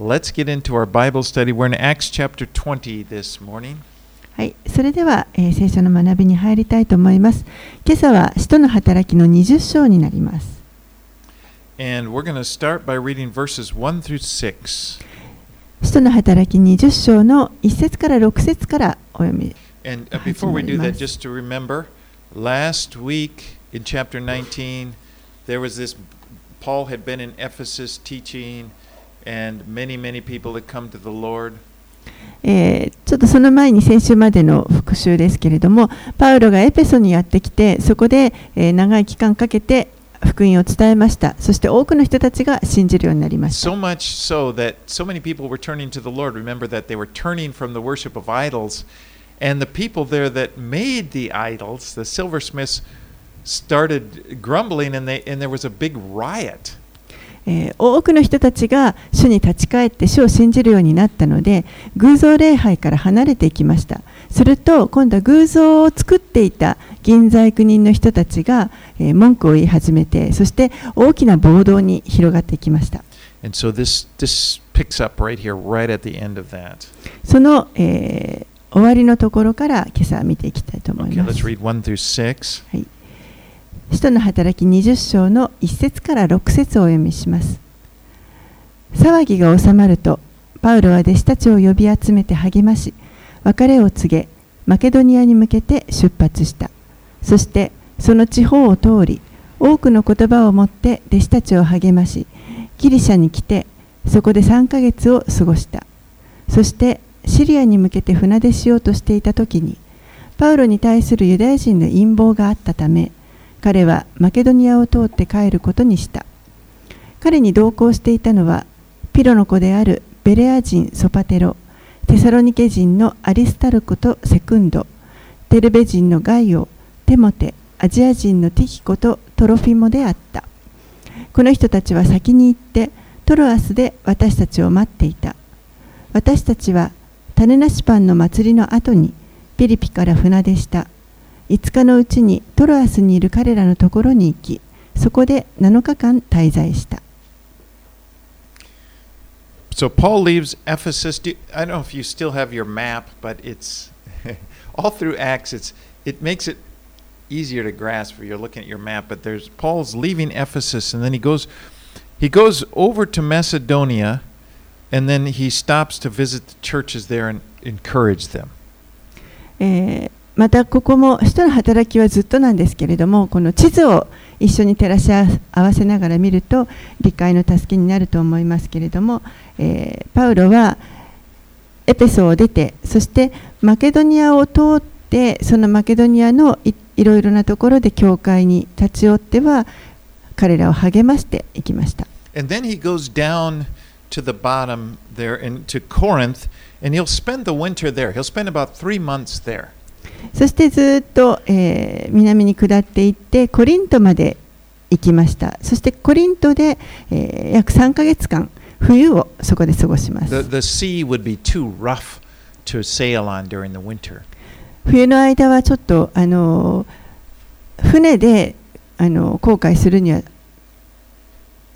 let's get into our Bible study. We're in Acts chapter 20 this morning. はい、それでは、えー聖書の学びに入りたいと思います。今朝は使徒の働きの20章になります。 And we're going to start by reading verses 1 through 6. 使徒の働き20章の1節から6節からお読み。 And uh, before we do that, 始まります just to remember, last week in chapter 19, there was this Paul had been in Ephesus teaching, and many, many people had come to the Lord. えーちょっとその前に先週までの復習ですけれども、パウロがエペソにやってきて、そこで、えー長い期間かけて福音を伝えました。そして多くの人たちが信じるようになりました。 So much so that so many people were turning to the Lord. Remember that they were turning from the worship of idols, and the people there that made the idols, the silversmiths, started grumbling, and they and there was a big riot. えー多くの人たちが主に立ち返って主を信じるようになったので偶像礼拝から離れていきましたすると今度は偶像を作っていた銀細工人の人たちが、えー文句を言い始めてそして大きな暴動に広がっていきました And so this this picks up right here, right at the end of that. その、えー終わりのところから今朝見ていきたいと思い Okay, ま let's す read 1 through 6. 使徒の働き20章の1節から6節をお読みします。騒ぎが収まると、パウロは弟子たちを呼び集めて励まし、別れを告げ、マケドニアに向けて出発した。そして、その地方を通り、多くの言葉を持って弟子たちを励まし、ギリシャに来て、そこで3ヶ月を過ごした。そして、シリアに向けて船出しようとしていた時に、パウロに対するユダヤ人の陰謀があったため、彼はマケドニアを通って帰ることにした。彼に同行していたのはピロの子であるベレア人ソパテロテサロニケ人のアリスタルコとセクンドテルベ人のガイオテモテアジア人のティキコとトロフィモであった。この人たちは先に行ってトロアスで私たちを待っていた。私たちは種なしパンの祭りの後にピリピから船出した。5日のうちにトロアスにいる彼らのところに行き、そこで7日間滞在した。So Paul leaves Ephesus. Do, I don't know if you still have your map, but it's all through Acts. It's it makes it easier to grasp if you're looking at your map. But there's Paul's leaving Ephesus, and then he goes he goes over to Macedonia, and then he stops to visit the churches there and encourage them. えーまたここも使徒の働きはずっとなんですけれども、この地図を一緒に照らし合わせながら見ると理解の助けになると思いますけれども、えーパウロはエペソを出て、そしてマケドニアを通って、そのマケドニアのいいろいろなところで教会に立ち寄っては、彼らを励ましていきました。And then he goes down to the bottom there into Corinth, and he'll spend the winter there. He'll spend about three months there. そしてずっと、えー南に下っていってコリントまで行きました。そしてコリントで、えー約3ヶ月間冬をそこで過ごしま The, す。The sea would be too rough to sail on during the winter. 冬の間はちょっとあのー船であのー航海するには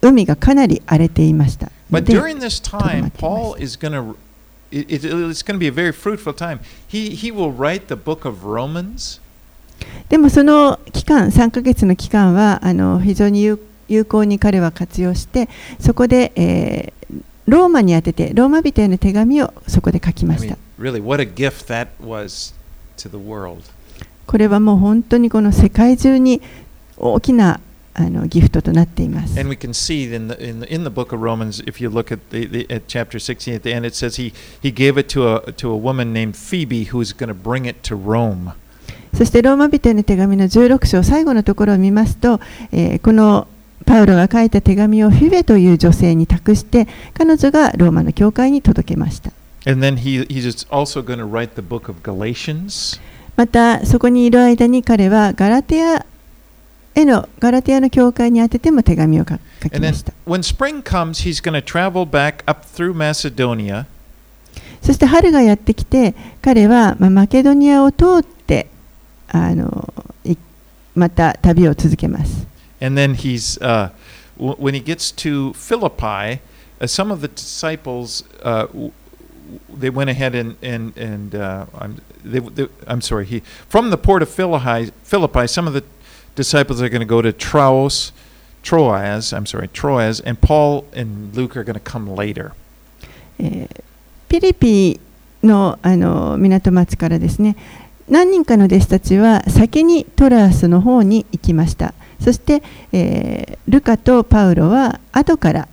海がかなり荒れていました。But で during this time, Paul is going to, でもその期間、3ヶ月の期間はあの非常に有,効に彼は活用して、そこで、えー、ローマに当てて、ローマみたいな手紙をそこで書きました。これはもう本当にこの世界中に大きなあのギフトとなっています。And we can see in the, in the, in the book of Romans, if you look at, the, the, at chapter 16 at the end, it says he, he gave it to a, to a woman named Phoebe who's going to bring it to Rome. そしてローマ人への手紙の16章最後のところを見ますと、えーこのパウロが書いた手紙をフィベという女性に託して彼女がローマの教会に届けました。And then he, he's also going to write the book of Galatians. またそこにいる間に彼はガラテアへのガラテアの教会に宛てても手紙を書書きました。when spring comes, he's going to travel back up through Macedonia. そして春がやってきて彼は、まあ、マケドニアを通ってあのいまた旅を続けます。And then he's, uh, when he gets to Philippi, uh, some of the disciples, uh, they went ahead and and and uh, I'm they, they, I'm sorry. He from the port of Philippi, Philippi, some of the disciples are going to go to Troas, Troas, I'm sorry, Troas, and Paul and Luke are going to come later. Eh, ピリピの,あの港町からですね、何人かの弟子たちは先にトラスの方に行きました。そして、えー、ルカとパウロは後から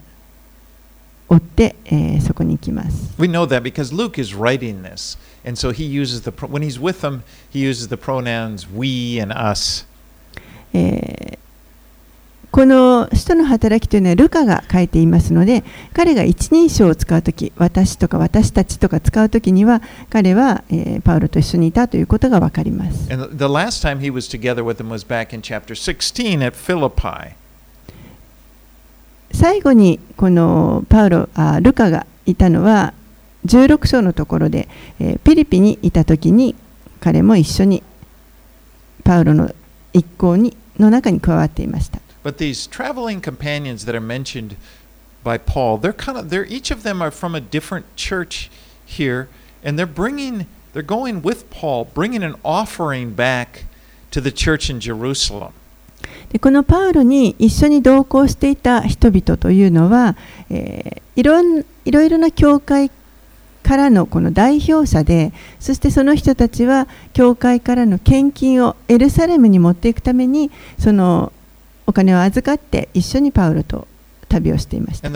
追って、えー、そこに行きます。We know that because Luke is writing this. And so he uses the, when he's with them, he uses the pronouns we and us. えーこの使徒の働きというのはルカが書いていますので彼が一人称を使うとき私とか私たちとか使うときには彼は、えーパウロと一緒にいたということが分かります And the- the last time he was together with them was back in chapter 16 at Philippi. 最後にこのパウロあルカがいたのは16章のところで、えーピリピにいた時に彼も一緒にパウロの一行にの中に加わっていました。 But these traveling companions that are mentioned by Paul, they're kind of they're each of them are from a different church here, and they're bringing they're going with Paul, bringing an offering back to the church in Jerusalem. でこのパウロに一緒に同行していた人々というのは、えーいろんいろいろな教会 からのこの代表者で、そしてその人たちは教会からの献金をエルサレムに持っていくためにそのお金を預かって一緒にパウロと旅をしていました。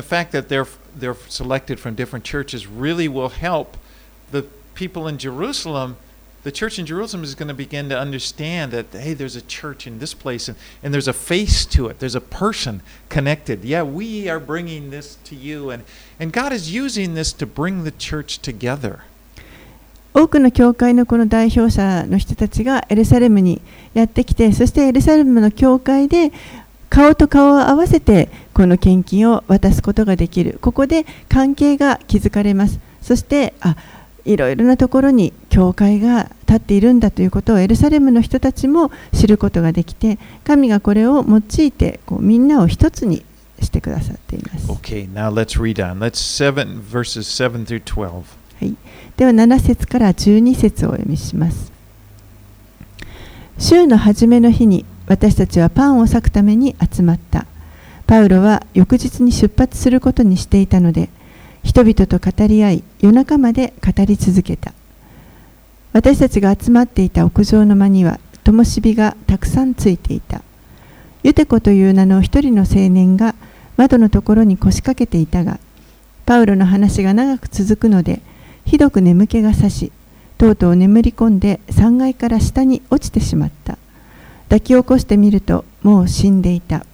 The church in Jerusalem is going to begin to understand that hey, there's a church in this place, and, and there's a face to it. There's a person connected. Yeah, we are bringing this to you, and and God is using this to bring the church together. 多くの教会のこの代表者の人たちがエルサレムにやってきてそしてエルサレムの教会で顔と顔を合わせてこの献金を渡すことができるここで関係が築かれますそしてあいろいろなところに教会が立っているんだということをエルサレムの人たちも知ることができて神がこれを用いてこうみんなを一つにしてくださっています。Okay, now let's read on. Let's seven verses seven through twelve. はい、では7節から12節をお読みします。週の初めの日に私たちはパンを裂くために集まった。パウロは翌日に出発することにしていたので、人々と語り合い、夜中まで語り続けた。私たちが集まっていた屋上の間には、灯火がたくさんついていた。ユテコという名の一人の青年が窓のところに腰掛けていたが、パウロの話が長く続くので、ひどく眠気がさし、とうとう眠り込んで3階から下に落ちてしまった。抱き起こしてみると、もう死んでいた。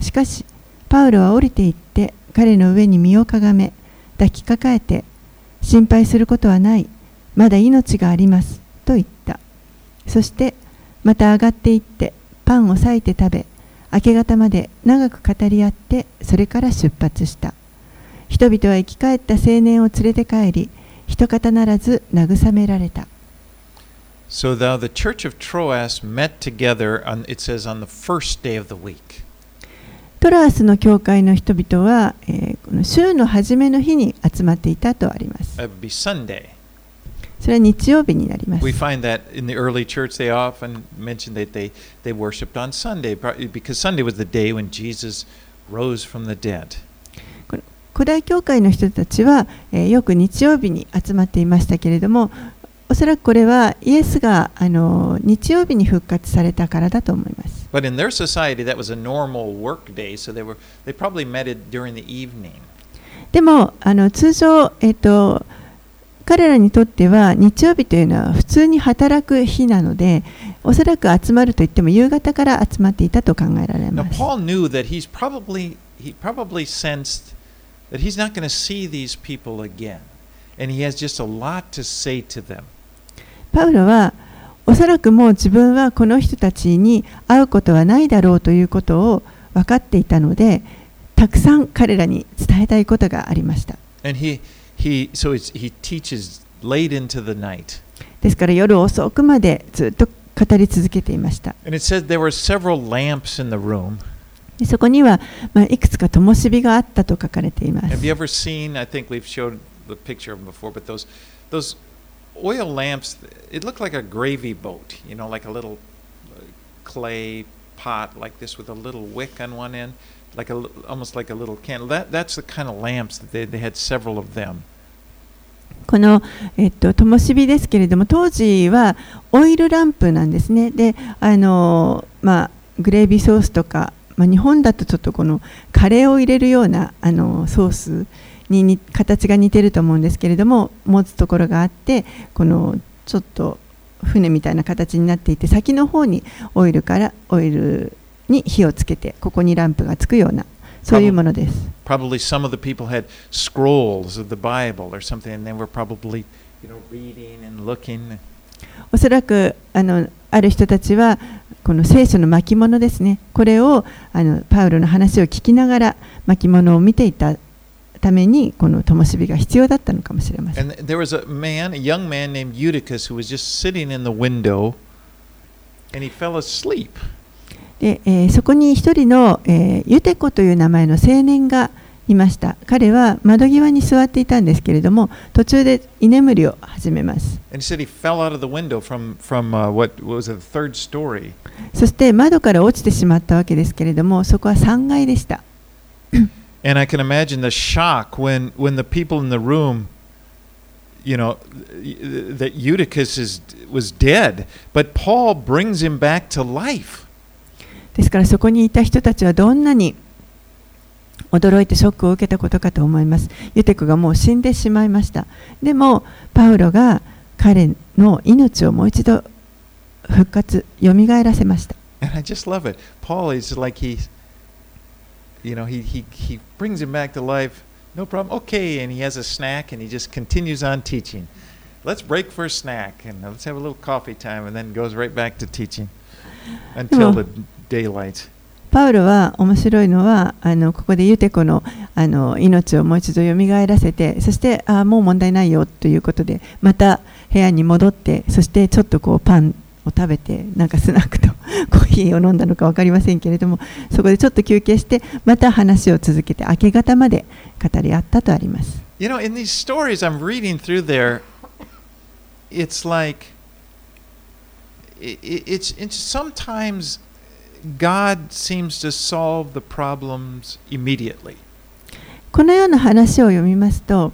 しかし、パウロは降りて行って、彼の上に身をかがめ、抱きかかえて、心配することはない。まだ命があります。と言った。そして、また上がって行って、パンを裂いて食べ、明け方まで長く語り合って、それから出発した。人々は生き返った青年を連れて帰り、一方ならず慰められた。So thou the church of Troas met together on it says on the first day of the week. トラースの教会の人々は、えーこの週の初めの日に集まっていたとあります。それは日曜日になります We。find that in the early church they often mentioned that they, they worshipped on Sunday because Sunday was the day when Jesus rose from the dead. 古代教会の人たちは、えーよく日曜日に集まっていましたけれども、おそらくこれはイエスがあの日曜日に復活されたからだと思います。But in their society that was a normal work day, so they were they probably met it during the evening. でもあの通常、えっと彼らにとっては日曜日というのは普通に働く日なのでおそらく集まるといっても夕方から集まっていたと考えられ Now ます。Paul knew that he's probably he probably sensed that he's not going to see these people again. And he has just a lot to say to them. パウロはおそらくもう自分はこの人たちに会うことはないだろうということを分かっていたのでたくさん彼らに伝えたいことがありました。ですから夜遅くまでずっと語り続けていました。そこにはまあいくつか灯火があったと書かれています。Oil lamps. It looked like a gravy boat. You know, like a little clay pot like this with a little wick on one end, like a almost like a little candle. That that's the kind of lamps that they they had several of them. この、えっと、灯火ですけれども当時はオイルランプなんですねであの、まあ、グレービーソースとか、まあ、日本だとちょっとこのカレーを入れるようなあのソースにに形が似てると思うんですけれども持つところがあってこのちょっと船みたいな形になっていて先の方にオイルからオイルに火をつけてここにランプがつくようなそういうものです。Probably some of the people had scrolls of the Bible or something, and they were probably you know reading and looking. おそらくあのある人たちはこの聖書の巻物ですねこれをあのパウロの話を聞きながら巻物を見ていたためにこの灯火が必要だったのかもしれません。そこに一人の、ユテコという名前の青年がいました。彼は窓際に座っていたんですけれども、途中で居眠りを始めます。そして窓から落ちてしまったわけですけれども、そこは3階でした。And I can imagine the shock when when the people in the room, you know, that Eutychus is was dead, but Paul brings him back to life. ですからそこにいた人たちはどんなに驚いてショックを受けたことかと思います。ユテコがもう死んでしまいました。でもパウロが彼の命をもう一度復活、よみがえらせました。And I just love it. Paul is like he's, you know, he, he, he brings him back to life. No problem. Okay. And he has a snack and he just continues on teaching. Let's break for a snack and let's have a little coffee time and then goes right back to teaching until the daylight. パウロは面白いのはあのここでユテコのあの命をもう一度よみがえらせてそしてあもう問題ないよということでまた部屋に戻ってそしてちょっとこうパン を食べてなんかスナックとコーヒーを飲んだのか分かりませんけれどもそこでちょっと休憩してまた話を続けて明け方まで語り合ったとあります。You know, in these stories I'm reading through there, it's like it's, it's sometimes God seems to solve the problems immediately. このような話を読みますと、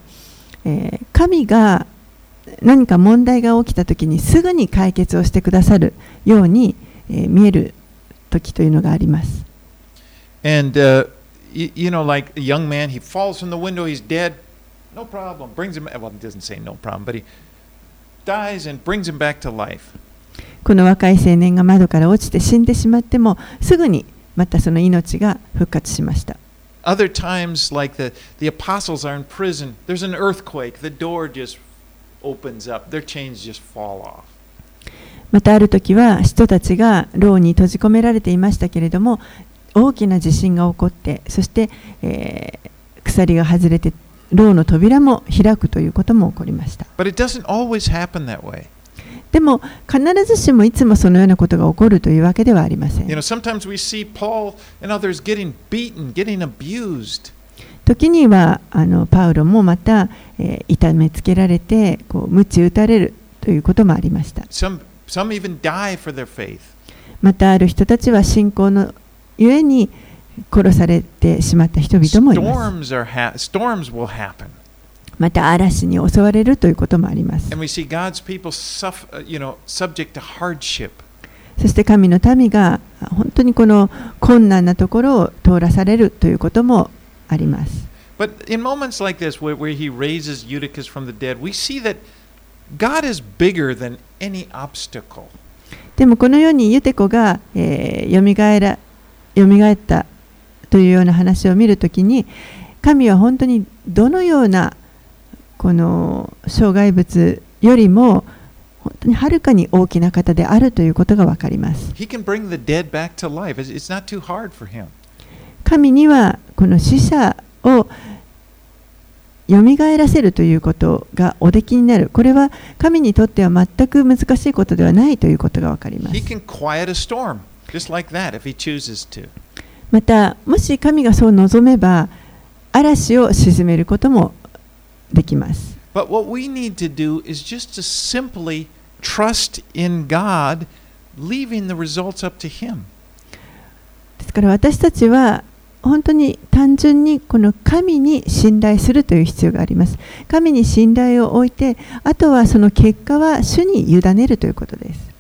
えー神が何か問題が起きた時にすぐに解決をしてくださるように、えー見える時というのがあります。And uh, you, you know, like a young man, he falls from the window, he's dead, no problem. Brings him. Well, it doesn't say no problem, but he dies and brings him back to life. この若い青年が窓から落ちて死んでしまってもすぐにまたその命が復活しました。Other times, like the the apostles are in prison, there's an earthquake, the door just またある時は人たちが牢に閉じ込められていましたけれども大きな地震が起こってそして、え、鎖が外れて牢の扉も開くということも起こりました。でも必ずしもいつもそのようなことが起こるというわけではありません。時にはあのパウロもまた、えー痛めつけられてこう鞭打たれるということもありました Some some even die for their faith. またある人たちは信仰のゆえに殺されてしまった人々もいます Storms are ha- storms will happen. また嵐に襲われるということもあります And we see God's people suffer, uh, you know, subject to hardship. そして神の民が本当にこの困難なところを通らされるということもあります But in moments like this, where, where he raises Eutychus from the dead, we see that God is bigger than any obstacle. でもこのようにユテコが、えー、よみがえらよみがえったというような話を見るときに神は本当にどのようなこの障害物よりも本当にはるかに大きな方であるということが分かります He can bring the dead back to life. It's, it's not too hard for him. 神にはこの死者をよみがえらせるということがおできになるこれは神にとっては全く難しいことではないということが分かります。またもし神がそう望めば嵐を沈めることもできます。ですから私たちは本当に単純にこの神に信頼するという必要があります。神に信頼を置いて、あとはその結果は主に委ねるということです。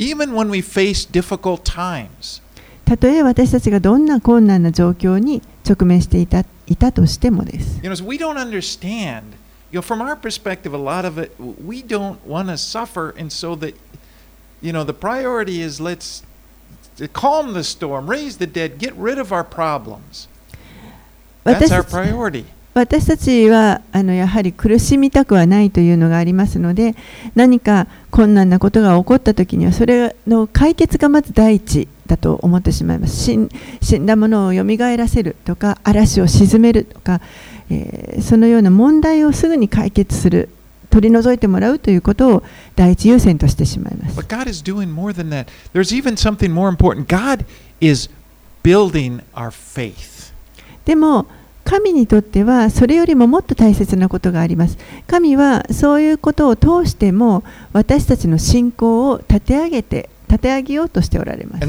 たとえ私たちがどんな困難な状況に直面していたいたとしてもです。you know, we don't understand. You know, from our perspective, a lot of it, we don't want to suffer, and so that, you know, the priority is let's calm the storm, raise the dead, get rid of our problems. 私 That's our たち priority. 私たちはあのやはり苦しみたくはないというのがありますので何か困難なことが起こった時にはそれの解決がまず第一だと思ってしまいます死ん死んだものをよみがえらせるとか嵐を鎮めるとか、えーそのような問題をすぐに解決する取り除いてもらうということを第一優先としてしまいます But God is doing more than that. There's even something more important. God is building our faith. でも神にとってはそれよりももっと大切なことがあります。神はそういうことを通しても私たちの信仰を立て上げて立て上げようとしておられます。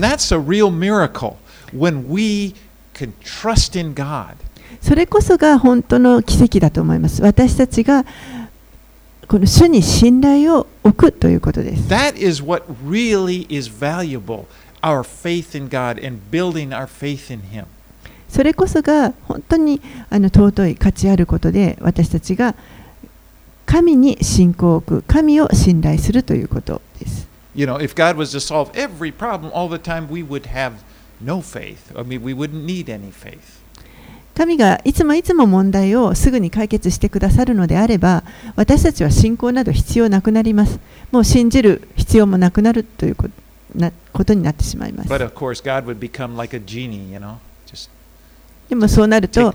それこそが本当の奇跡だと思います。私たちがこの主に信頼を置くという。ことです。それこそが本当にあの尊い価値あることで私たちが神に信仰を置く神を信頼するということです。You know, if God was to solve every problem all the time, we would have no faith. I mean, we wouldn't need any faith. 神がいつもいつも問題をすぐに解決してくださるのであれば私たちは信仰など必要なくなりますもう信じる必要もなくなるということなことになってしまいます But of course, God would become like a genie, you know, でもそうなると、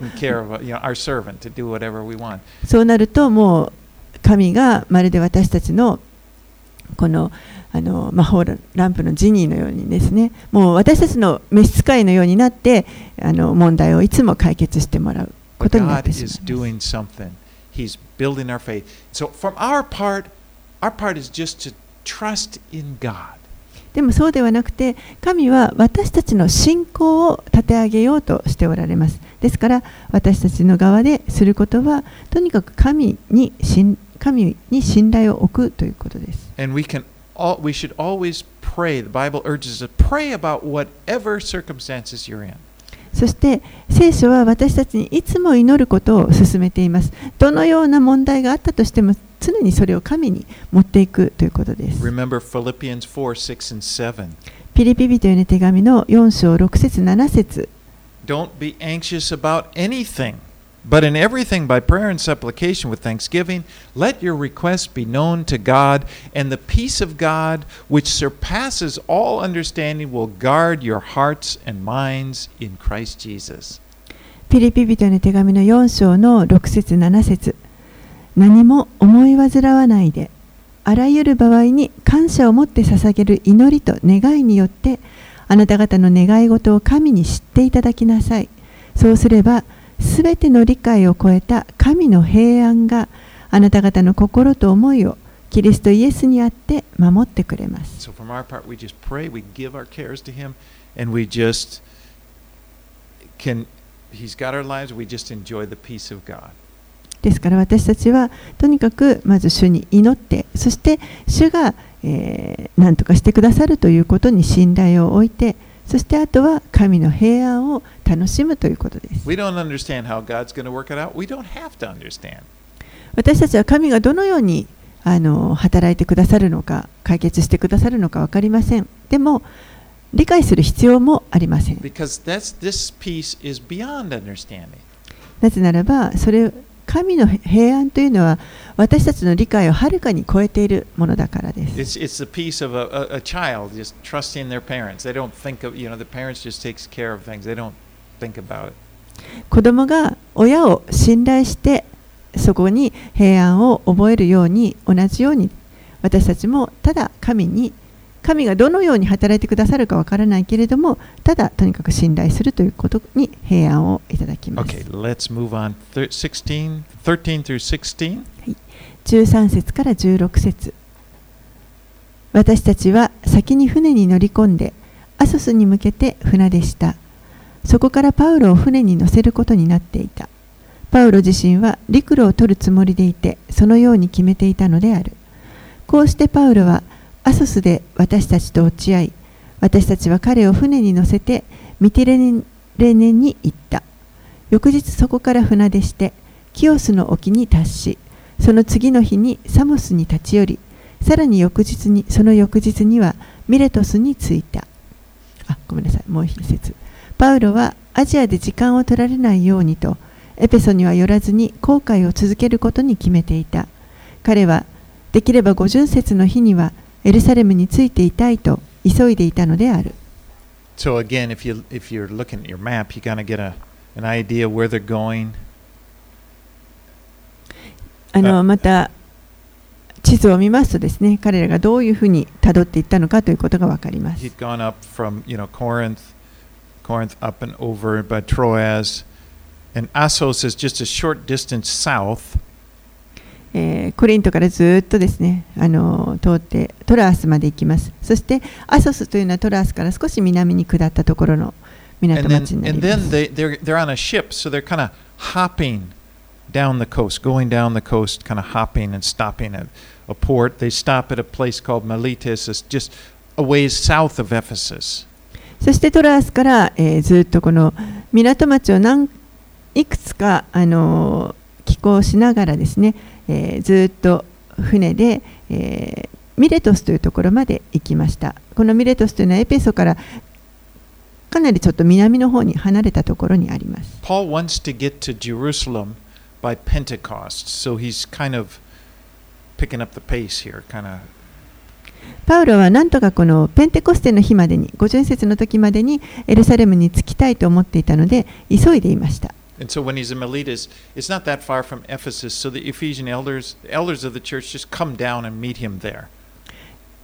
そうなると、もう神がまるで私たちのこの,あの魔法ランプのジニーのようにですね、もう私たちの召使いのようになって、あの問題をいつも解決してもらうことになってます。でもそうではなくて神は私たちの信仰を立て上げようとしておられますですから私たちの側ですることはとにかく神に信神に信頼を置くということです And we can all, we should always pray. The Bible urges us to pray about whatever circumstances you're in. そして聖書は私たちにいつも祈ることを勧めていますどのような問題があったとしても常にそれを神に持っていくということです Remember Philippians 4, 6, and 7. ピリピ人への手紙の4章6節7節 Don't be anxious about anything, but in everything by prayer and supplication with thanksgiving, let your requests be known to God, and the peace of God, which surpasses all understanding, will guard your hearts and minds in Christ Jesus. ピリピ人への手紙の4章の6節7節 何も思い煩わないであらゆる場合に感謝を持って捧げる祈りと願いによってあなた方の願い事を神に知っていただきなさいそうすればすべての理解を超えた神の平安があなた方の心と思いをキリストイエスにあって守ってくれます So, from our part, we just pray, we give our cares to Him, and we just can, He's got our lives, we just enjoy the peace of God. ですから私たちはとにかくまず主に祈ってそして主が、えー何とかしてくださるということに信頼を置いてそしてあとは神の平安を楽しむということです.私たちは神がどのようにあの働いてくださるのか解決してくださるのか分かりませんでも理解する必要もありません.なぜならばそれ神の平安というのは私たちの理解をはるかに超えているものだからです。子供が親を信頼してそこに平安を覚えるように同じように私たちもただ神に。神がどのように働いてくださるかわからないけれどもただとにかく信頼するということに平安をいただきます。Okay, let's move on. Thir- 16, 13 through 16. 13節から16節私たちは先に船に乗り込んでアソスに向けて船でしたそこからパウロを船に乗せることになっていたパウロ自身は陸路を取るつもりでいてそのように決めていたのであるこうしてパウロはアソスで私たちと落ち合い私たちは彼を船に乗せてミテレネに行った翌日そこから船出してキオスの沖に達しその次の日にサモスに立ち寄り、さらに翌日に、その翌日にはミレトスに着いた。あ、ごめんなさい、もう一節。パウロはアジアで時間を取られないようにと、エペソには寄らずに航海を続けることに決めていた。彼は、できれば五巡節の日にはエルサレムについていたいと急いでいたのである。So again, if you if you're looking at your map, you kind of get a an idea where they're going. あのあまた地図を見ますとですね、彼らがどういうふうに辿っていったのかということがわかります。He'd gone up from you know Corinth, Corinth up and over by Troas, and Assos is just a short distance south. えー、コリントからずっとですねあの通ってトラースまで行きます。そしてアソスというのはトラースから少し南に下ったところの港町になりそしてトラースから、えー、ずっとこの港町を何いくつか、あの、寄港しながらですねえーずっと船で、えーミレトスというところまで行きました。このミレトスというのはエペソからかなりちょっと南の方に離れたところにあります。Paul wants to get to Jerusalem by Pentecost, so he's kind of picking up the pace here, kind of パウロはなんとかこのペンテコステの日までに、五巡節の時までにエルサレムに着きたいと思っていたので、急いでいました。And so when he's in Miletus, it's not that far from Ephesus, so the Ephesian elders, elders of the church, just come down and meet him there.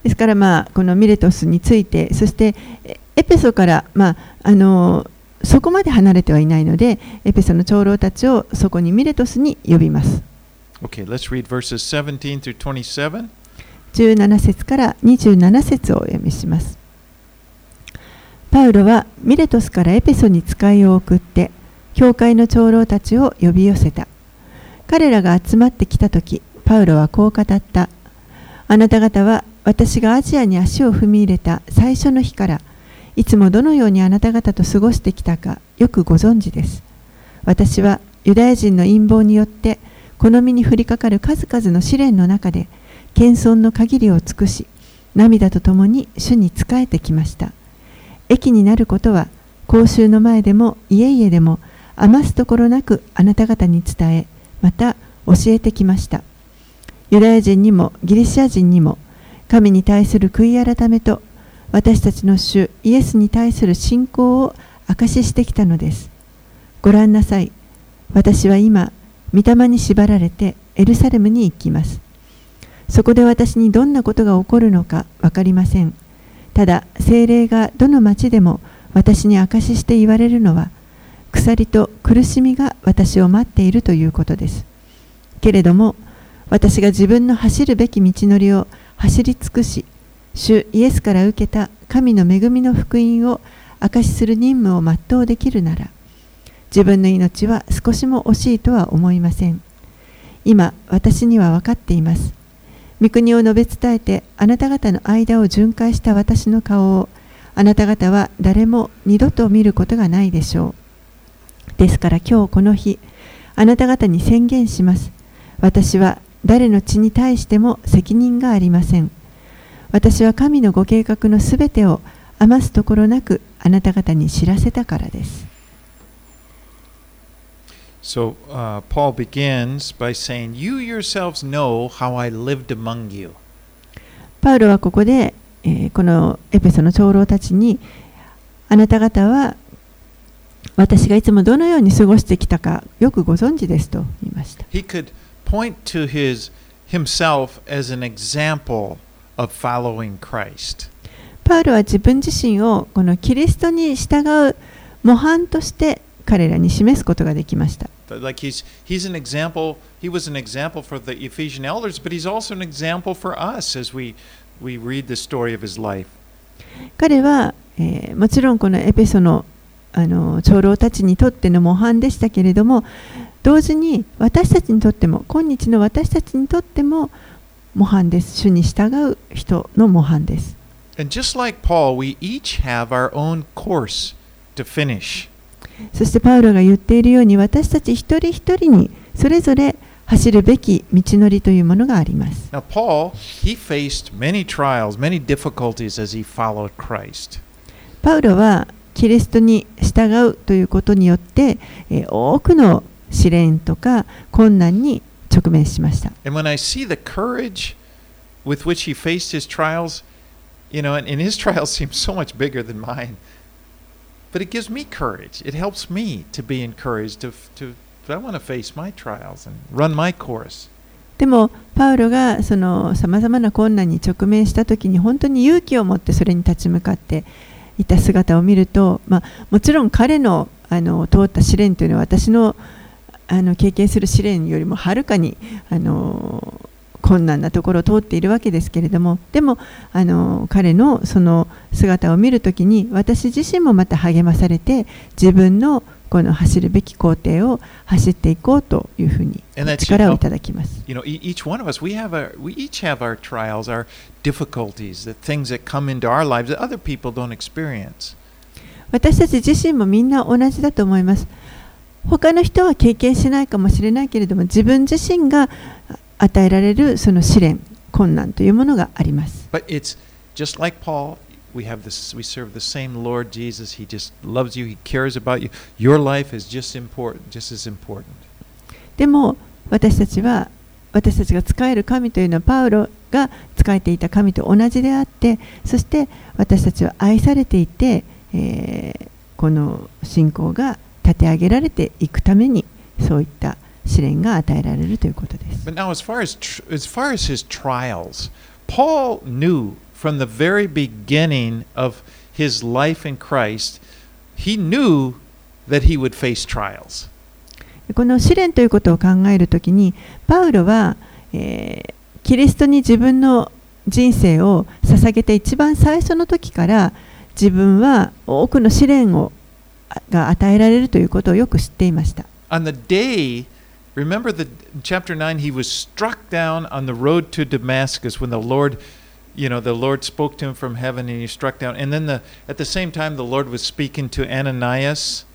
ですから、まあ、このミレトスについて、そしてえエペソから、まあ、あのそこまで離れてはいないので、エペソの長老たちをそこにミレトスに呼びます。Okay, let's read verses 17 through 27. 17節から27節をお読みします。パウロはミレトスからエペソに使いを送って、教会の長老たちを呼び寄せた。彼らが集まってきたとき、パウロはこう語った。あなた方は私がアジアに足を踏み入れた最初の日から、いつもどのようにあなた方と過ごしてきたかよくご存知です。私はユダヤ人の陰謀によって、この身に降りかかる数々の試練の中で、謙遜の限りを尽くし、涙とともに主に仕えてきました。益になることは、公衆の前でも家々でも余すところなくあなた方に伝え、また教えてきました。ユダヤ人にもギリシャ人にも、神に対する悔い改めと、私たちの主イエスに対する信仰を証ししてきたのです。ご覧なさい。私は今、御霊に縛られてエルサレムに行きます。そこで私にどんなことが起こるのか分かりません。ただ、精霊がどの町でも私に証しして言われるのは、鎖と苦しみが私を待っているということです。けれども、私が自分の走るべき道のりを走り尽くし、主イエスから受けた神の恵みの福音を証しする任務を全うできるなら、自分の命は少しも惜しいとは思いません。今、私には分かっています。御国を述べ伝えてあなた方の間を巡回した私の顔をあなた方は誰も二度と見ることがないでしょう。ですから今日この日、あなた方に宣言します。私は誰の血に対しても責任がありません。私は神のご計画のすべてを余すところなくあなた方に知らせたからです。So uh, Paul begins by saying, You yourselves know how I lived among you. パウロはここで、えーこのエペソの長老たちにあなた方は私がいつもどのように過ごしてきたかよくご存知ですと言いました。He could point to his himself as an example of following Christ. パウロは自分自身をこのキリストに従う模範として彼らに示すことができました。Like he's he's an example. He was an example for the Ephesian elders, but he's also an example for us as we we read the story of his life. 彼は、えーもちろんこのエペソのあの長老たちにとっての模範でしたけれども同時に私たちにとっても今日の私たちにとっても模範です主に従う人の模範です And just like Paul, we each have our own course to finish. そしてパウロが言っているように私たち一人一人にそれぞれ走るべき道のりというものがあります Now, Paul, he faced many trials, many difficulties as he followed Christ. パウロはキリストに従うということによって、えー多くの試練とか困難に直面しました And when I see the courage with which he faced his trials, you know, and, and his trials seem so much bigger than mine, but it gives me courage. It helps me to be encouraged to, to I want to face my trials and run my course. でもパウロがそのさまざまな困難に直面した時に本当に勇気を持ってそれに立ち向かっていた姿を見ると、まあ、もちろん彼のあの通った試練というのは私のあの経験する試練よりもはるかにあの困難なところを通っているわけですけれどもでもあの彼のその姿を見るときに私自身もまた励まされて自分のこの走るべき工程を走っていこうというふに力をいただきます。私たち自身もみんな同じだと思います。他の人は経験しないかもしれないけれども、自分自身が与えられるその試練、困難というものがあります。We have this. We serve the same Lord Jesus. He just loves you. He cares about you. Your life is just important, just as important. でも私たちは私たちが使える神というのはパウロが使えていた神と同じであってそして私たちは愛されていて、えーこの信仰が立て上げられていくためにそういった試練が与えられるということです。But now, as far as as far as his trials, Paul knew from the very beginning of his life in Christ, he knew that he would face trials. この試練ということを考えるときにパウロは、えーキリストに自分の人生を捧げて一番最初の時から自分は多くの試練をあが与えられるということをよく知っていました。On the day, remember the chapter 9 he was struck down on the road to Damascus when the Lord you know the Lord spoke to him from heaven and he struck down and then the at the same time the Lord was speaking to Ananias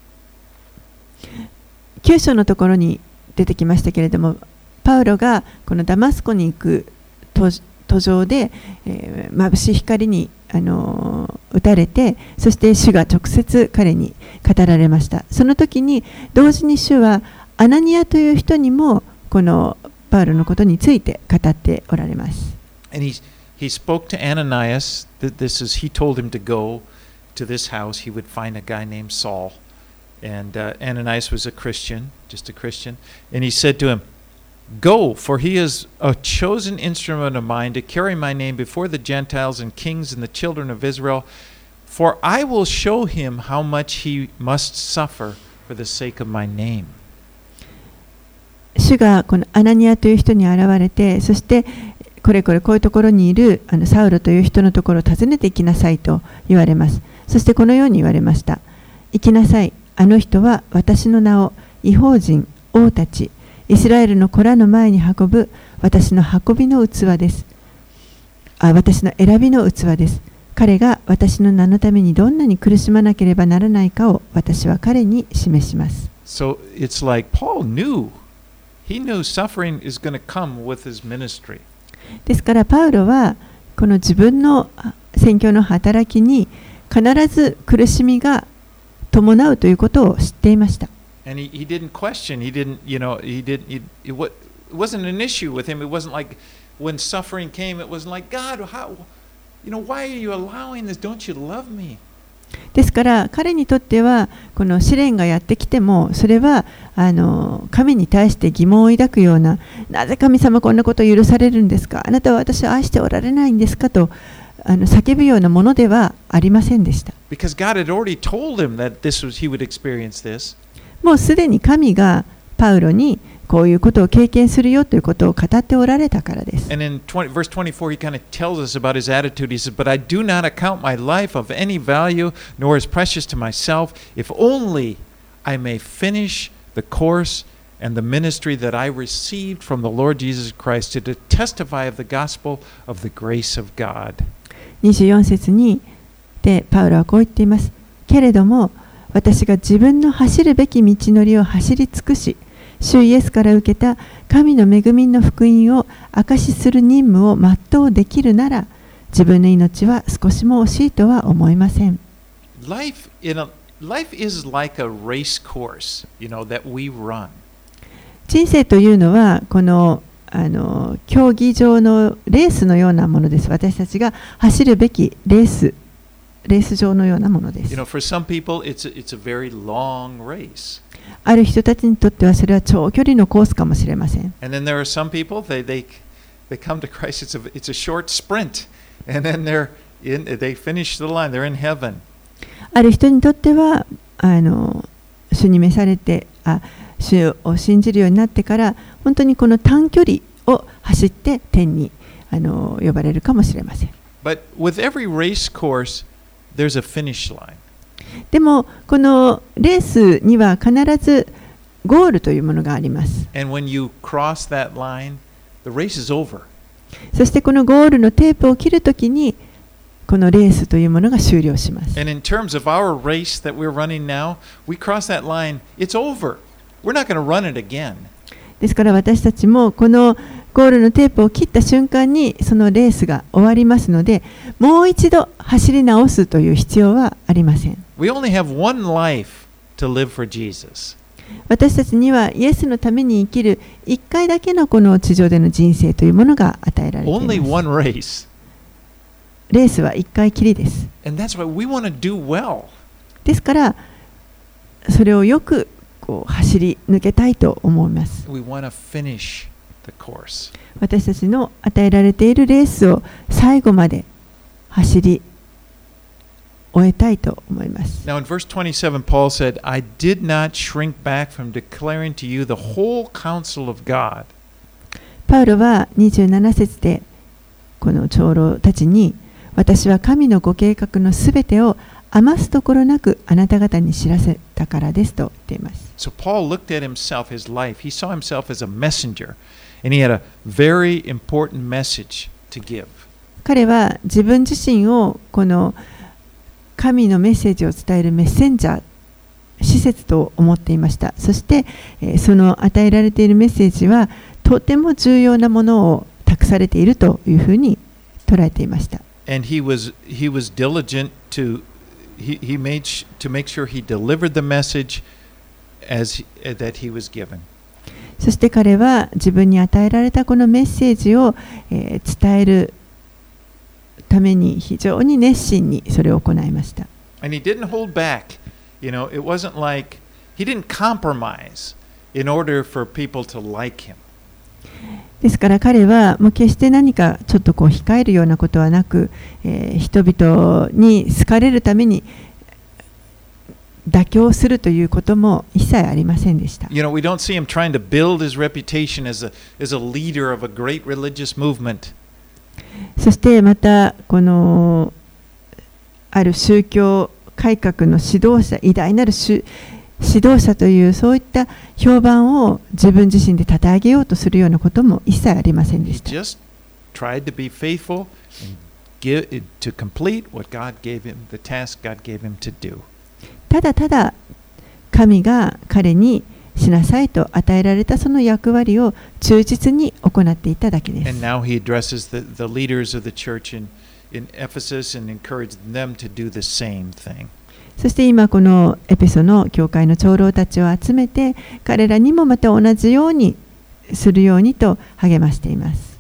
9章のところに出てきましたけれどもパウロがこのダマスコに行く途途上で、えー眩しい光に、あのー打たれてそして主が直接彼に語られましたその時に同時に主はアナニアという人にもこのパウロのことについて語っておられます he he spoke to Ananias that this is he told him to go to this house he would find a guy named Saul and uh, Ananias was a Christian just a Christian and he said to him Go, for he is a chosen instrument of mine to carry my name before the Gentiles and kings and the children of Israel. For I will show him how much he must suffer for the sake of my name. 主がこのアナニアという人に現れてそして これこれこういうところにいるあのサウロという人のところを訪ねて行きなさいと言われます。そしてこのように言われました。行きなさい。あの人は私の名を違法人王たちイスラエルの子らの前に運ぶ私の運びの器です。あ私の選びの器です。彼が私の名のためにどんなに苦しまなければならないかを私は彼に示します。So it's like Paul knew. He knew suffering is going to come with his ministry. ですからパウロはこの自分のあ宣教の働きに必ず苦しみが伴うということを知っていました。And he, he didn't question. He didn't, you know, he didn't, he, it wasn't an issue with him. It wasn't like when suffering came, it wasn't like, God, how, you know, why are you allowing this? Don't you love me? ですから彼にとってはこの試練がやってきてもそれはあの神に対して疑問を抱くようななぜ神様こんなことを許されるんですか？あなたは私を愛しておられないんですか？とあの叫ぶようなものではありませんでした。もうすでに神がパウロにこういうことを経験するよということを語っておられたからです。24節の最後の言には、私の人生は何でもないのすが、私のもないのす。が、私ののですが、私ののですが、私の人生、主イエスから受けた神の恵みの福音を証しする任務を全うできるなら、自分の命は少しも惜しいとは思いません。Life, in a, life is like a race course, you know, that we run. 人生というのはこのあの競技場のレースのようなものです。私たちが走るべきレース、レース場のようなもので You す know,。for some people, it's a, it's a very long race. ある人たちにとってはそれは長距離のコースかもしれません。ある人にとってはあのに召されてあ、主を信じるようになってから、本当にこの短距離を走って天にあの呼ばれるかもしれません。でもこのレースには必ずゴールというものがあります。そしてこのゴールのテープを切るときにこのレースというものが終了します。ですから私たちもこのゴールのテープを切った瞬間にそのレースが終わりますのでもう一度走り直すという必要はありません。We only have one life to live for Jesus. 私たちにはイエスのために生きる一回だけのこの地上での人生というものが与えられています one race. レースは一回きりです And that's why we want to do well. ですからそれをよくこう走り抜けたいと思います We want to finish the course. 私たちの与えられているレースを最後まで走り終えたいと思います Now, in verse 27, Paul said, I did not shrink back from declaring to you the whole counsel of God. パウロは27節でこの長老たちに私は神のご計画のすべてを余すところなくあなた方に知らせたからですと言っています。So, Paul looked at himself, his life. He saw himself as a messenger, and he had a very important message to give. 彼は自分自身をこの神のメッセージを伝えるメッセンジャー、施設と思っていました。そして、えーその与えられているメッセージはとても重要なものを託されているというふうに捉えていました。And he was he was diligent to he, he made to make sure he delivered the message as he, uh, that he was given. そして彼は自分に与えられたこのメッセージを、えー伝えるために非常に熱心にそれを行いました。ですから彼はもう決して何かちょっとこう控えるようなことはなく、えー、人々に好かれるために妥協するということも一切ありませんでした。そしてまたこのある宗教改革の指導者偉大なる指導者というそういった評判を自分自身で立て上げようとするようなことも一切ありませんでした。ただただ神が彼にしなさいと与えられたその役割を忠実に行っていただけです。そして今このエペソの教会の長老たちを集めて彼らにもまた同じようにするようにと励ましています。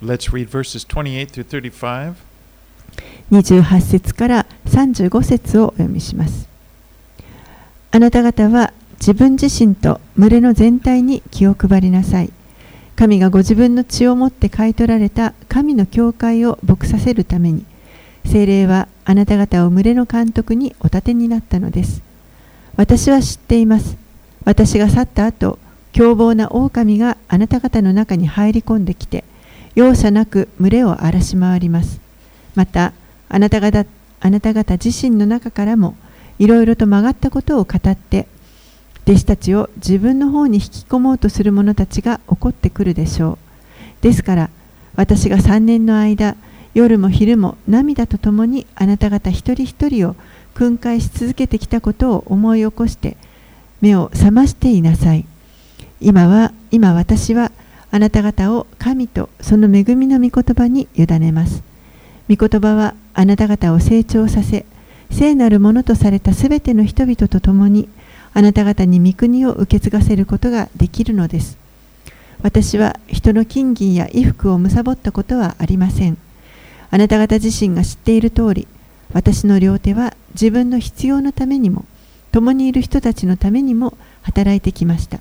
28節から35節をお読みします。あなた方は自分自身と群れの全体に気を配りなさい。神がご自分の血をもって買い取られた神の教会を牧させるために、精霊はあなた方を群れの監督にお立てになったのです。私は知っています。私が去った後凶暴な狼があなた方の中に入り込んできて容赦なく群れを荒らし回ります。またあなた方あなた方自身の中からもいろいろと曲がったことを語って弟子たちを自分の方に引き込もうとする者たちが起こってくるでしょう。ですから私が3年の間夜も昼も涙とともにあなた方一人一人を訓戒し続けてきたことを思い起こして目を覚ましていなさい。今は今私はあなた方を神とその恵みの御言葉に委ねます。御言葉はあなた方を成長させ聖なるものとされたすべての人々と共にあなた方に御国を受け継がせることができるのです。私は人の金銀や衣服を貪ったことはありません。あなた方自身が知っている通り私の両手は自分の必要のためにも共にいる人たちのためにも働いてきました。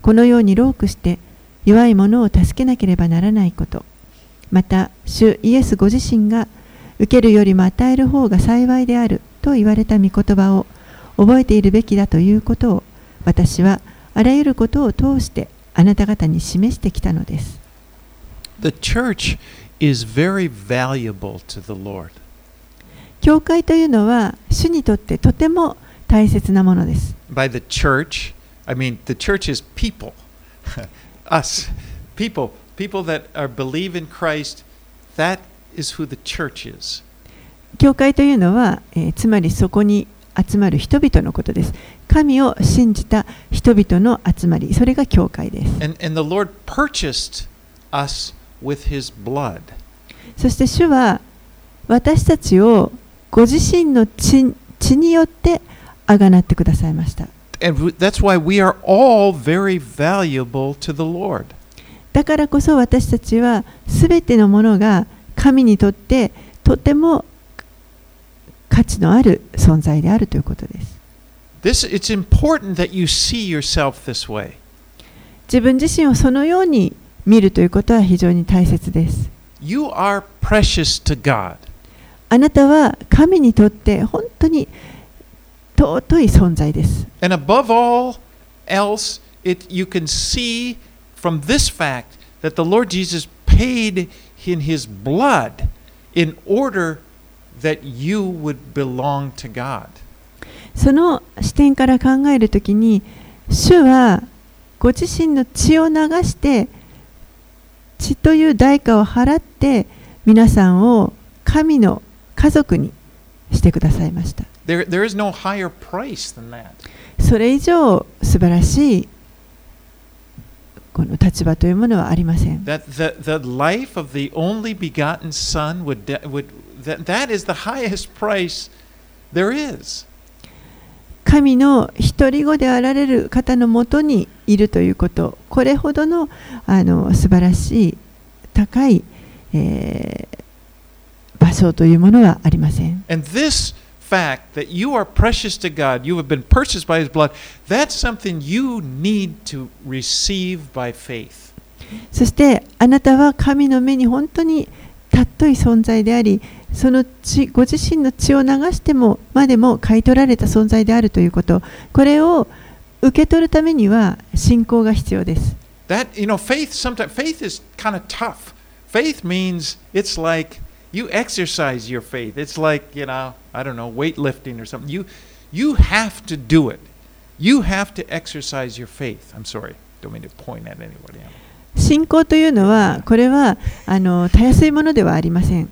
このようにロークして弱い者を助けなければならないこと。また主イエスご自身が受けるよりも与える方が幸いであると言われた御言葉を覚えているべきだということを私はあらゆることを通してあなた方に示してきたのです。The church is very valuable to the Lord. 教会というのは主にとってとても大切なものです。By the church, I mean the church is people. Us, people, people that are believe in Christ, that is who the church is. 教会というのは、えー、つまりそこに集まる人々のことです。神を信じた人々の集まり、それが教会です。And, and the Lord purchased us with his blood. そして主は私たちをご自身の血血によってあがなってくださいました。And that's why we are all very valuable to the Lord. だからこそ私たちはすべてのものが神にとってとても価値のある存在であるということです。This, it's important that you see yourself this way. 自分自身をそのように見るということは非常に大切です。You are precious to God. あなたは神にとって本当に尊い存在です。And above all else, it, you can see from this fact that the Lord Jesus paid in his blood in order that you would belong to God. その視点から考えるときに、主はご自身の血を流して血という代価を払って皆さんを神の家族にしてくださいました。There, there is no higher price than that. それ以上素晴らしいこの立場というものはありません。That the, the life of the only begotten Son would, would that, that is the highest price there is. 神の独り子であられる方のもとにいるということ、これほどのあの素晴らしい高い、えー、場所というものはありません。And this fact that you are precious to God, you have been purchased by His blood, that's something you need to receive by faith. そしてあなたは神の目に本当に尊い存在であり、その血ご自身の血を流してもまでも買い取られた存在であるということ、これを受け取るためには信仰が必要です。That, you know, faith, sometimes, faith is kind of tough. Faith means it's like you exercise your faith. It's like, you know, I don't know, weightlifting or something. You, you have to do it. You have to exercise your faith. I'm sorry. Don't mean to point at anybody. 信仰というのは、これはあのたやすいものではありません。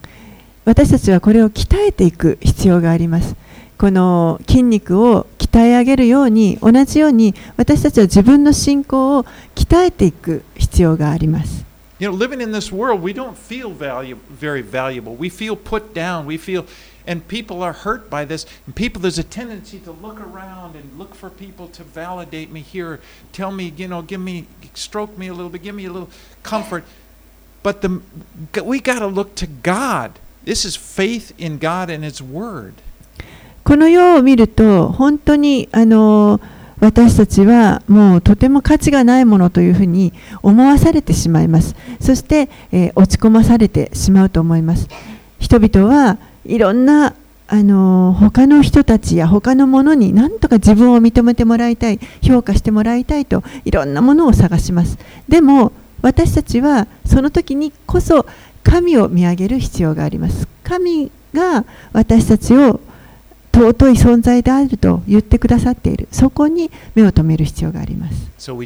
私たちはこれを鍛えていく必要があります。この筋肉を鍛え上げるように、同じように私たちは自分の信仰を鍛えていく必要があります。You know, living in this world, we don't feel value, very valuable. We feel put down. We feel, and people are hurt by this. And people, there's a tendency to look around and look for people to validate me here, tell me, you know, give me, stroke me a little bit, give me a little comfort. But the, we got to look to God. This is faith in God and His Word. この世を見ると本当にあの私たちはもうとても価値がないものというふうに思わされてしまいます。そして、えー、落ち込まされてしまうと思います。人々はいろんなあの他の人たちや他のものに何とか自分を認めてもらいたい評価してもらいたいといろんなものを探しますでも私たちはその時にこそ神を見上げる必要があります。神が私たちを尊い存在であると言ってくださっている。そこに目を留める必要があります。So.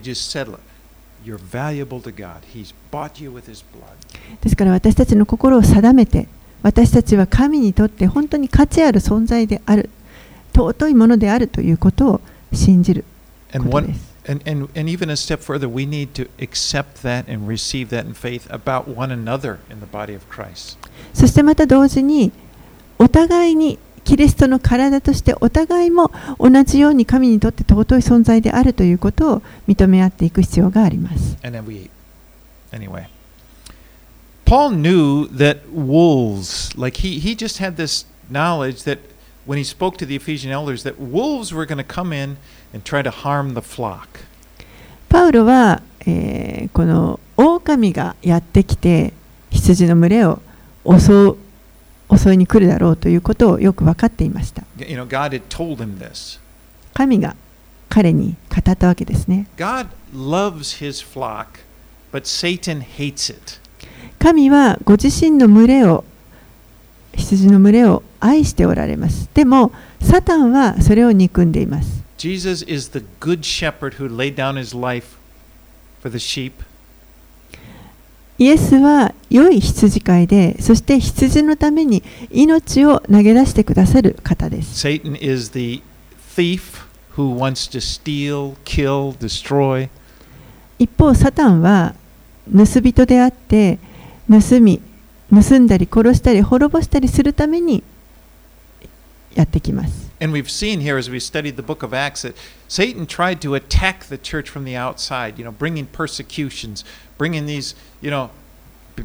ですから私たちの心を定めて私たちは神にとって本当に価値ある存在である。尊いものであるということを信じることです and, and, and even a step further, we need to accept that and receive that in faith about one another in the body of Christ. そしてまた同時にお互いにキリストの体としてお互いも同じように神にとって尊い存在であるということを認め合っていく必要があります。 And then we anyway. Paul knew that wolves, like he, he just had this knowledge that when he spoke to the Ephesian elders, that wolves were going to come in And try to harm the flock. パウロは、えーこの狼がやってきて羊の群れを襲う襲いに来るだろうということをよく分かっていました。You know. 神が彼に語ったわけですね。God loves his flock, but Satan hates it. 神はご自身の群れを羊の群れを愛しておられます。でもサタンはそれを憎んでいます。イエスは良い羊飼いで、そして羊のために命を投げ出してくださる方です。一方サタンは盗人であって、盗み、盗んだり殺したり滅ぼしたりするためにやってきます。 And we've seen here as we studied the book of Acts that Satan tried to attack the church from the outside, you know, bringing persecutions, bringing these, you know, b-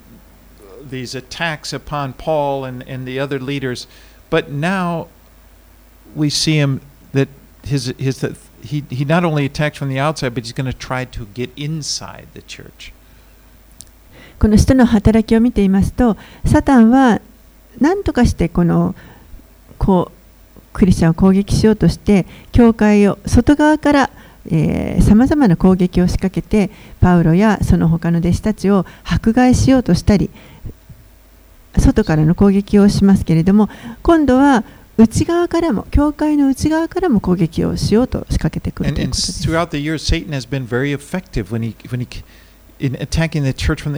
these attacks upon Paul and, and the other leaders. But now we see him that his, his, that he, he not only attacks from the outside, but he's going to try to get inside the church. この人の働きを見ていますと、サタンは何とかしてこのこう クリスチャンを攻撃しようとして教会を外側からさまざな攻撃を仕掛けてパウロやその他の弟子たちを迫害しようとしたり外からの攻撃をしますけれども今度は内側からも教会の内側からも攻撃をしようと仕掛けてくるということです。In attacking the church from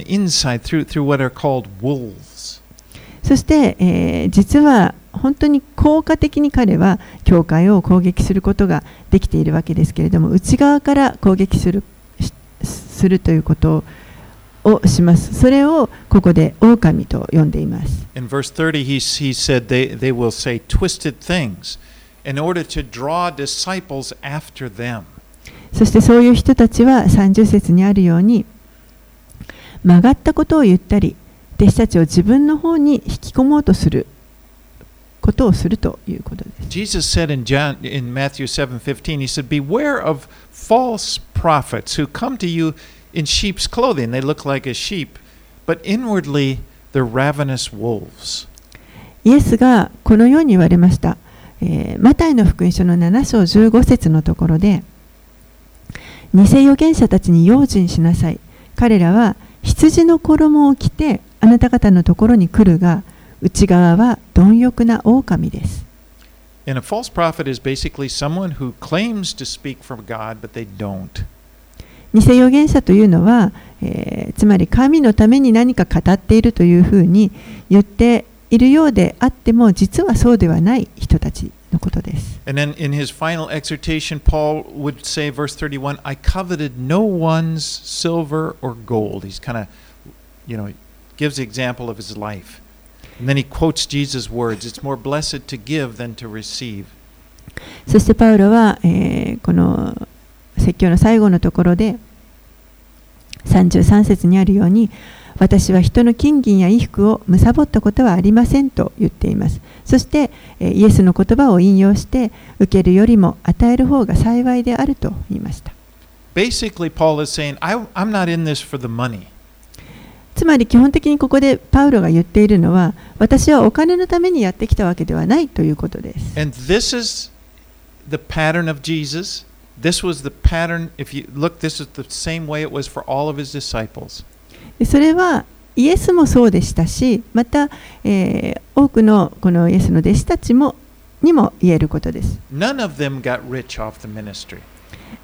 そして、え、実は本当に効果的に彼は教会を攻撃することができているわけですけれども内側から攻撃するしするということをします。それをここで狼と呼んでいます。In verse 30, he, he said they, they will say twisted things in order to draw disciples after them. そしてそういう人たちは30節にあるように曲がったことを言ったり弟子たちを自分の方に引き込もうとすることをするということです Jesus said in, John, in Matthew 7:15, he said, Beware of false prophets who come to you in sheep's clothing. They look like a sheep, but inwardly they're ravenous wolves. イエスがこのように言われました。えーマタイの福音書の7章15節のところで、偽預言者たちに用心しなさい。彼らは羊の衣を着てあなた方のところに来るが、内側は貪欲な狼です。And a false prophet is basically someone who claims to speak from God, but they don't. 偽預言者というのは、えーつまり神のために何か語っているというふうに言っているようであっても、実はそうではない人たちのことです。And then in his final exhortation, Paul would say, verse 31, I coveted no one's silver or gold. He's kind of, you know, gives the example of his life. And then he quotes Jesus' words It's more blessed to give than to receive. そしてパウロは、えーこの説教の最後のところで33節にあるように私は人の金銀や衣服を貪ったことはありませんと言っていますそして、えーイエスの言葉を引用して受けるよりも与える方が幸いであると言いました Basically, Paul is saying, I, I'm not in this for the money. つまり基本的にここでパウロが言っているのは私はお金のためにやってきたわけではないということです。And this is the pattern of Jesus. This was the pattern. If you look, this is the same way it was for all of his disciples. でそれはイエスもそうでしたしまた、えー多くのこのイエスの弟子たちもにも言えることです。None of them got rich off the ministry.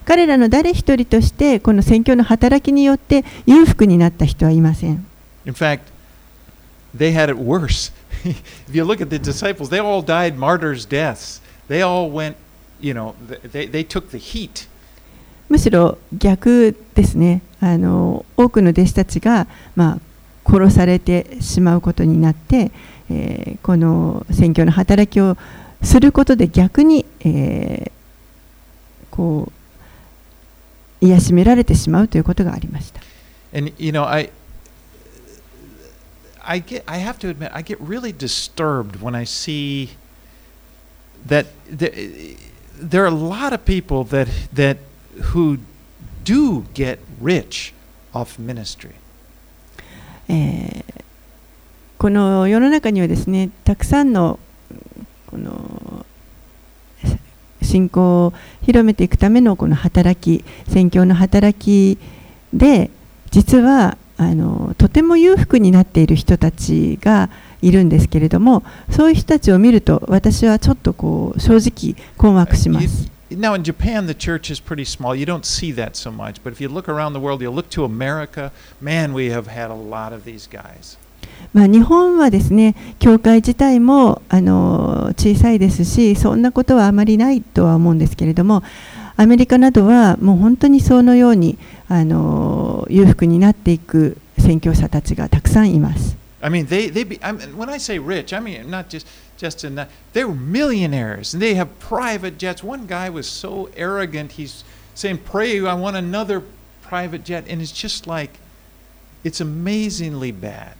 彼らの誰一人としてこの宣教の働きによって裕福になった人はいません。In fact, they had it worse. if you look at the disciples, they all died martyrs' deaths. They all went, you know, they, they took the heat. むしろ逆ですねあの多くの弟子たちが、まあ、殺されてしまうことになって、えーこの宣教の働きをすることで逆に、えーこう癒しめられてしまうということがありました。And you know, I I get I have to admit I get really disturbed when I see that the, there are a lot of people that that who do get rich off ministry. えーこの世の中にはですねたくさんのこの信仰を広めていくためのこの働き宣教の働きで実はあのとても裕福になっている人たちがいるんですけれどもそういう人たちを見ると私はちょっとこう正直困惑します。Now in Japan the church is pretty small. You don't see that so much, but if you look around the world, you look to America, man, we have had a lot of these guys. まあ、日本はですね教会自体もあの小さいですしそんなことはあまりないとは思うんですけれどもアメリカなどはもう本当にそのようにあの裕福になっていく宣教者たちがたくさんいます。I mean, they they be. I mean, when I say rich, I mean not just just in that they were millionaires and they have private jets. One guy was so arrogant. He's saying, "Pray, I want another private jet," and it's just like it's amazingly bad.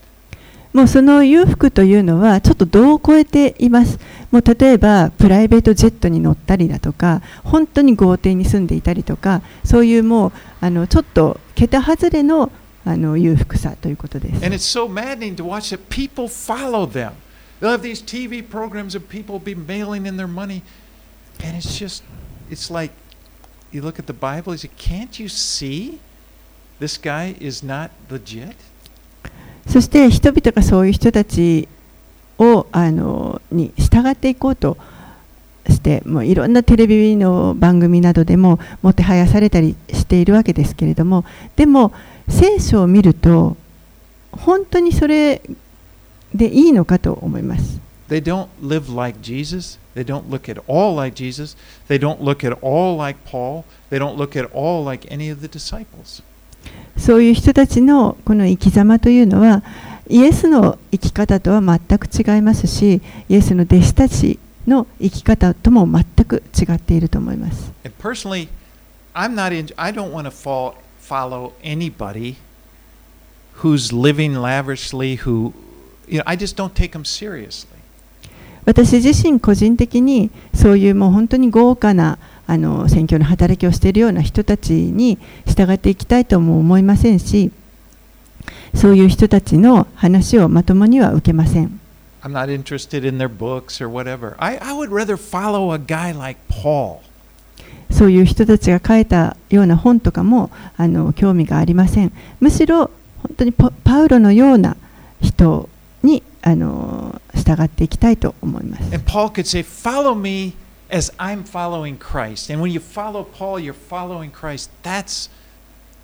もうその裕福というのはちょっと度を超えています。もう例えばプライベートジェットに乗ったりだとか本当に豪邸に住んでいたりとかそういうもうあのちょっと桁外れのあの裕福さということです。And it's so maddening to watch that people follow them. They'll have these TV programs of people be mailing in their money, and it's just it's like you look at the Bible. You say, "Can't you see this guy is not legit?" そして人々がそういう人たちをあのに従っていこうとしてもういろんなテレビの番組などでももてはやされたりしているわけですけれどもでも聖書を見ると本当にそれでいいのかと思います。They don't live like Jesus. They don't look at all like Jesus. They don't look at all like Paul. They don't look at all like any of the disciples. そういう人たちのこの生き様というのは、イエスの生き方とは全く違いますし、イエスの弟子たちの生き方とも全く違っていると思います。私自身個人的にそういうもう本当に豪華なあの選挙の働きをしているような人たちに従っていきたいとも思いませんしそういう人たちの話をまともには受けません I'm not interested in their books or whatever. I, I would rather follow a guy like Paul. そういう人たちが書いたような本とかもあの興味がありませんむしろ本当にパパウロのような人にあの従っていきたいと思います And Paul could say, Follow me as I'm following Christ. And when you follow Paul, you're following Christ. That's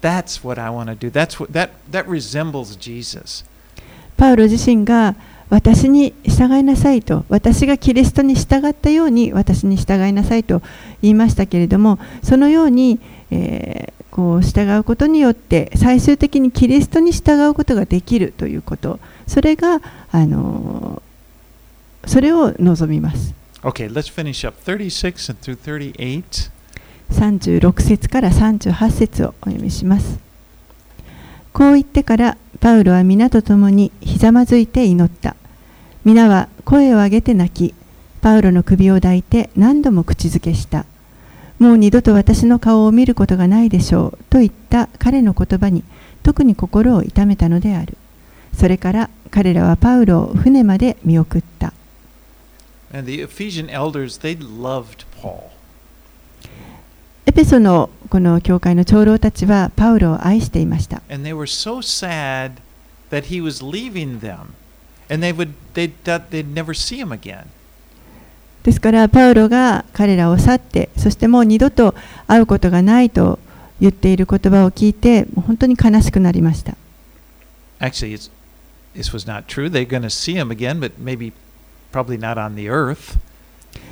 that's what I want to do. That's what that that resembles Jesus. パウロ自身が私に従いなさいと私がキリストに従ったように私に従いなさいと言いましたけれどもそのように、えーこう従うことによって最終的にキリストに従うことができるということそれが、あのそれを望みます Okay, let's finish up 36 and through 38. 36節から38節をお読みしますこう言ってからパウロは皆と共にひざまずいて祈った皆は声を上げて泣きパウロの首を抱いて何度も口づけしたもう二度と私の顔を見ることがないでしょうと言った彼の言葉に特に心を痛めたのであるそれから彼らはパウロを船まで見送ったエペソのこの教会の長老たちはパウロを愛していました。ですから、パウロが彼らを去って、そしてもう二度と会うことがないと言っている言葉を聞いて、本当に悲しくなりました。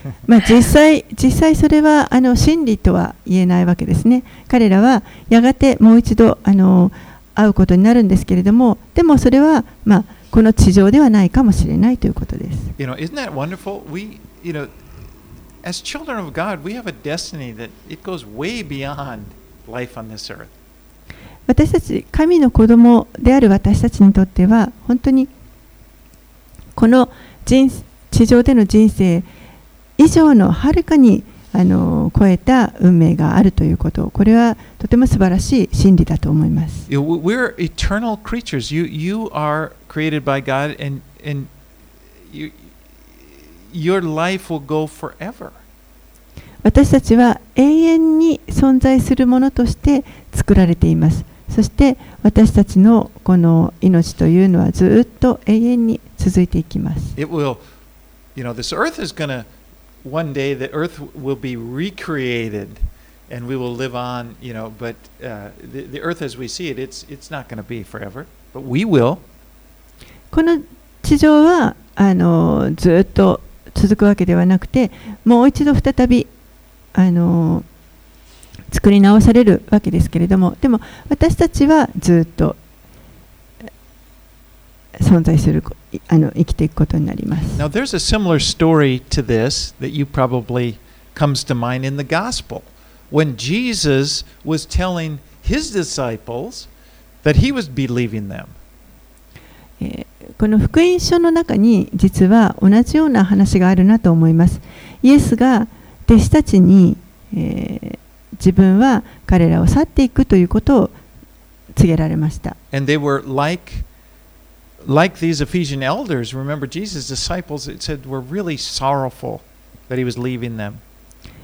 まあ実,際実際それはあの真理とは言えないわけですね。彼らはやがてもう一度あの会うことになるんですけれども、でもそれはまあこの地上ではないかもしれないということです。私たち神の子供である私たちにとっては本当にこの地上での人生以上のはるかにあの超えた運命があるということこれはとても素晴らしい真理だと思います。私たちは永遠に存在するものとして作られています。そして私たちのこの命というのはずっと永遠に続いていきます。この地上はあのずっと続くわけではなくて、もう一度再びあの。作り直されるわけですけれどもでも私たちはずっと存在するあの生きていくことになります。Now, there's a similar story to this that you probably comes to mind in the gospel. When Jesus was telling his disciples that he was believing them. えーこの福音書の中に実は同じような話があるなと思います。イエスが弟子たちに、えー自分は彼らを去っていくということを告げられました。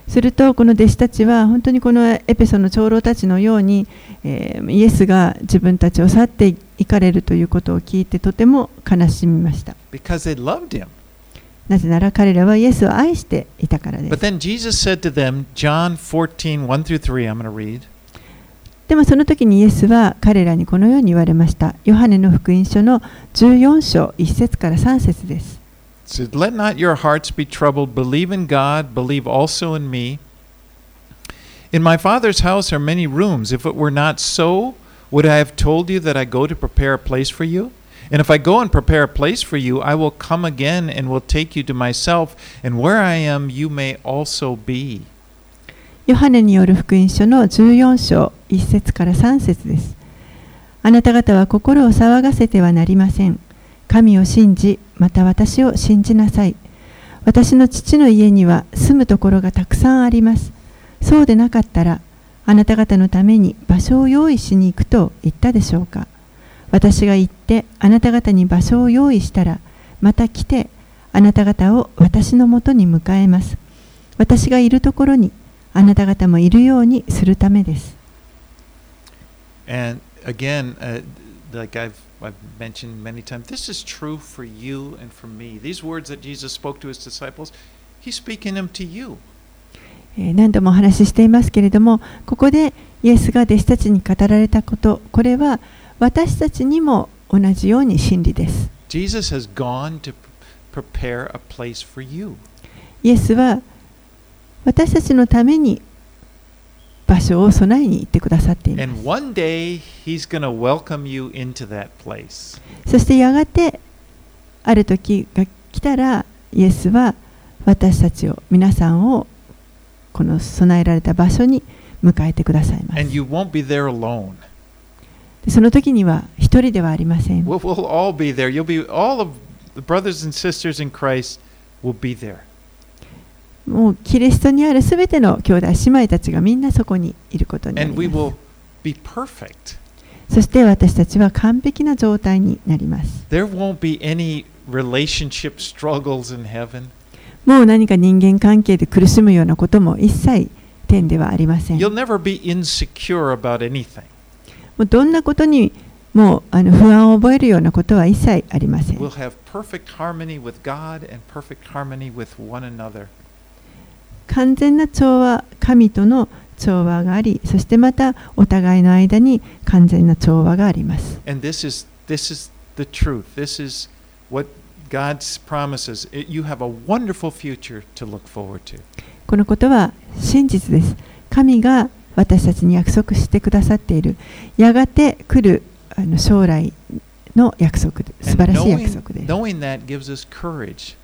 すると、この弟子たちは本当にこのエペソの長老たちのように、イエスが自分たちを去っていかれるということを聞いてとても悲しみました。なぜなら彼らはイエスを愛していたからで But す。 then Jesus said to them, John 14, 1 through 3, I'm going to read. でもその時にイエスは彼らにこのように言われました。ヨハネの福音書の14章1節から3節です。 It said, Let not your hearts be troubled. Believe in God, believe also in me. In my Father's house are many rooms. If it were not so, would I have told you that I go to prepare a place for you? And if I go and prepare a place for you, I will come again and will take you to myself, and where I am, you may also be. ヨハネによる福音書の14章1節から3節です。あなた方は心を騒がせてはなりません。神を信じ、また私を信じなさい。私の父の家には住むところがたくさんあります。そうでなかったら、あなた方のために場所を用意しに行くと言ったでしょうか。私が行ってあなた方に場所を用意したら、また来てあなた方を私のもとに迎えます。私がいるところにあなた方もいるようにするためです。And again, uh, like I've, I've mentioned many times, this is true for you and for me. These words that Jesus spoke to his disciples, he's speaking them to you. えー何度もお話ししていますけれども、ここでイエスが弟子たちに語られたこと、これは私たちにも同じように真理です。Jesus has gone to prepare a place for you. イエスは私たちのために場所を備えに行ってくださっていま And す。one day he's going to welcome you into that place. そしてやがてある時が来たらイエスは私たちを皆さんをこの備えられた場所に迎えてくださいます And。you won't be there alone. その時には一人ではありません。もうキリストにあるすべての兄弟姉妹たちがみんなそこにいることにります。そして私たちは完璧な状態になります。もう何か人間関係で苦しむようなことも一切天ではありません。うどんなことにもうあの不安を覚えるようなことは一切ありません。We'll have perfect harmony with God and perfect harmony with one another. 完全な調和、神との調和があり、そしてまたお互いの間に完全な調和があります。And this is this is the truth. This is what God's promises. You have a wonderful future to look forward to. このことは真実です。神が私たちに約束してくださっている、やがて来るあの将来の約束で、素晴らしい約束です。knowing that gives us courage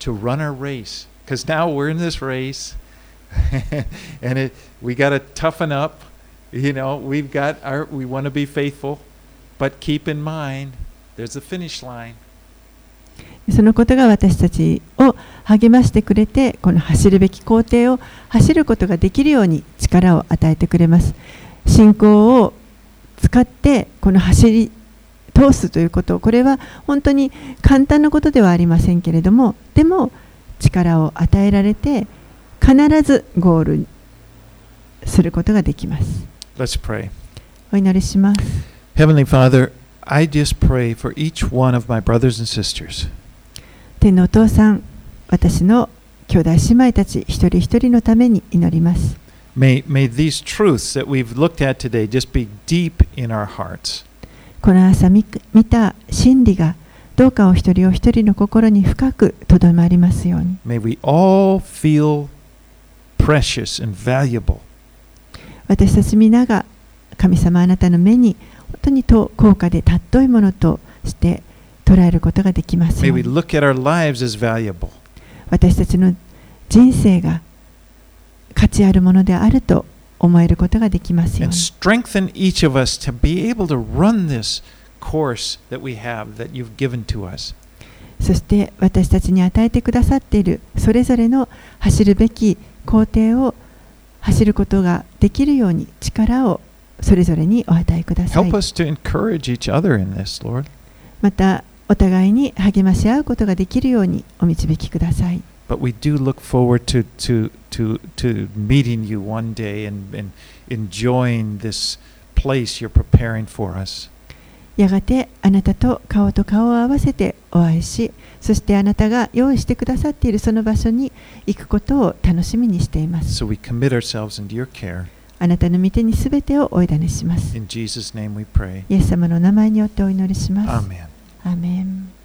to run our race. Because now we're in this race, and it, we got to toughen up. You know, we've got our, we want to be faithful, but keep in mind, there's a finish line. そのことが私たちを励ましてくれて、この走るべき工程を走ることができるように力を与えてくれます。信仰を使ってこの走り通すということ、これは本当に簡単なことではありませんけれども、でも力を与えられて、必ずゴールすることができます。Let's pray. お祈りします。Heavenly Father, I just pray for each one of my brothers and sisters. 天のお父さん、私の兄弟姉妹たち一人一人のために祈ります。この朝見た真理がどうかお一人お一人の心に深くとどまりますように。私たち皆が神様あなたの目に本当にと高価で尊いものとして捉えることができます。私たちの人生が価値あるものであると思えることができますよ。そして私たちに与えてくださっているそれぞれの走るべき工程を走ることができるように力をそれぞれにお与えください。また、お互いに励まし合うことができるようにお導きください。やがてあなたと顔と顔を合わせてお会いし、そしてあなたが用意してくださっているその場所に行くことを楽しみにしています。So、we commit ourselves into your care. あなたの御手にすべてをお委ねします。イエス様の名前によってお祈りします。Amen. アーメン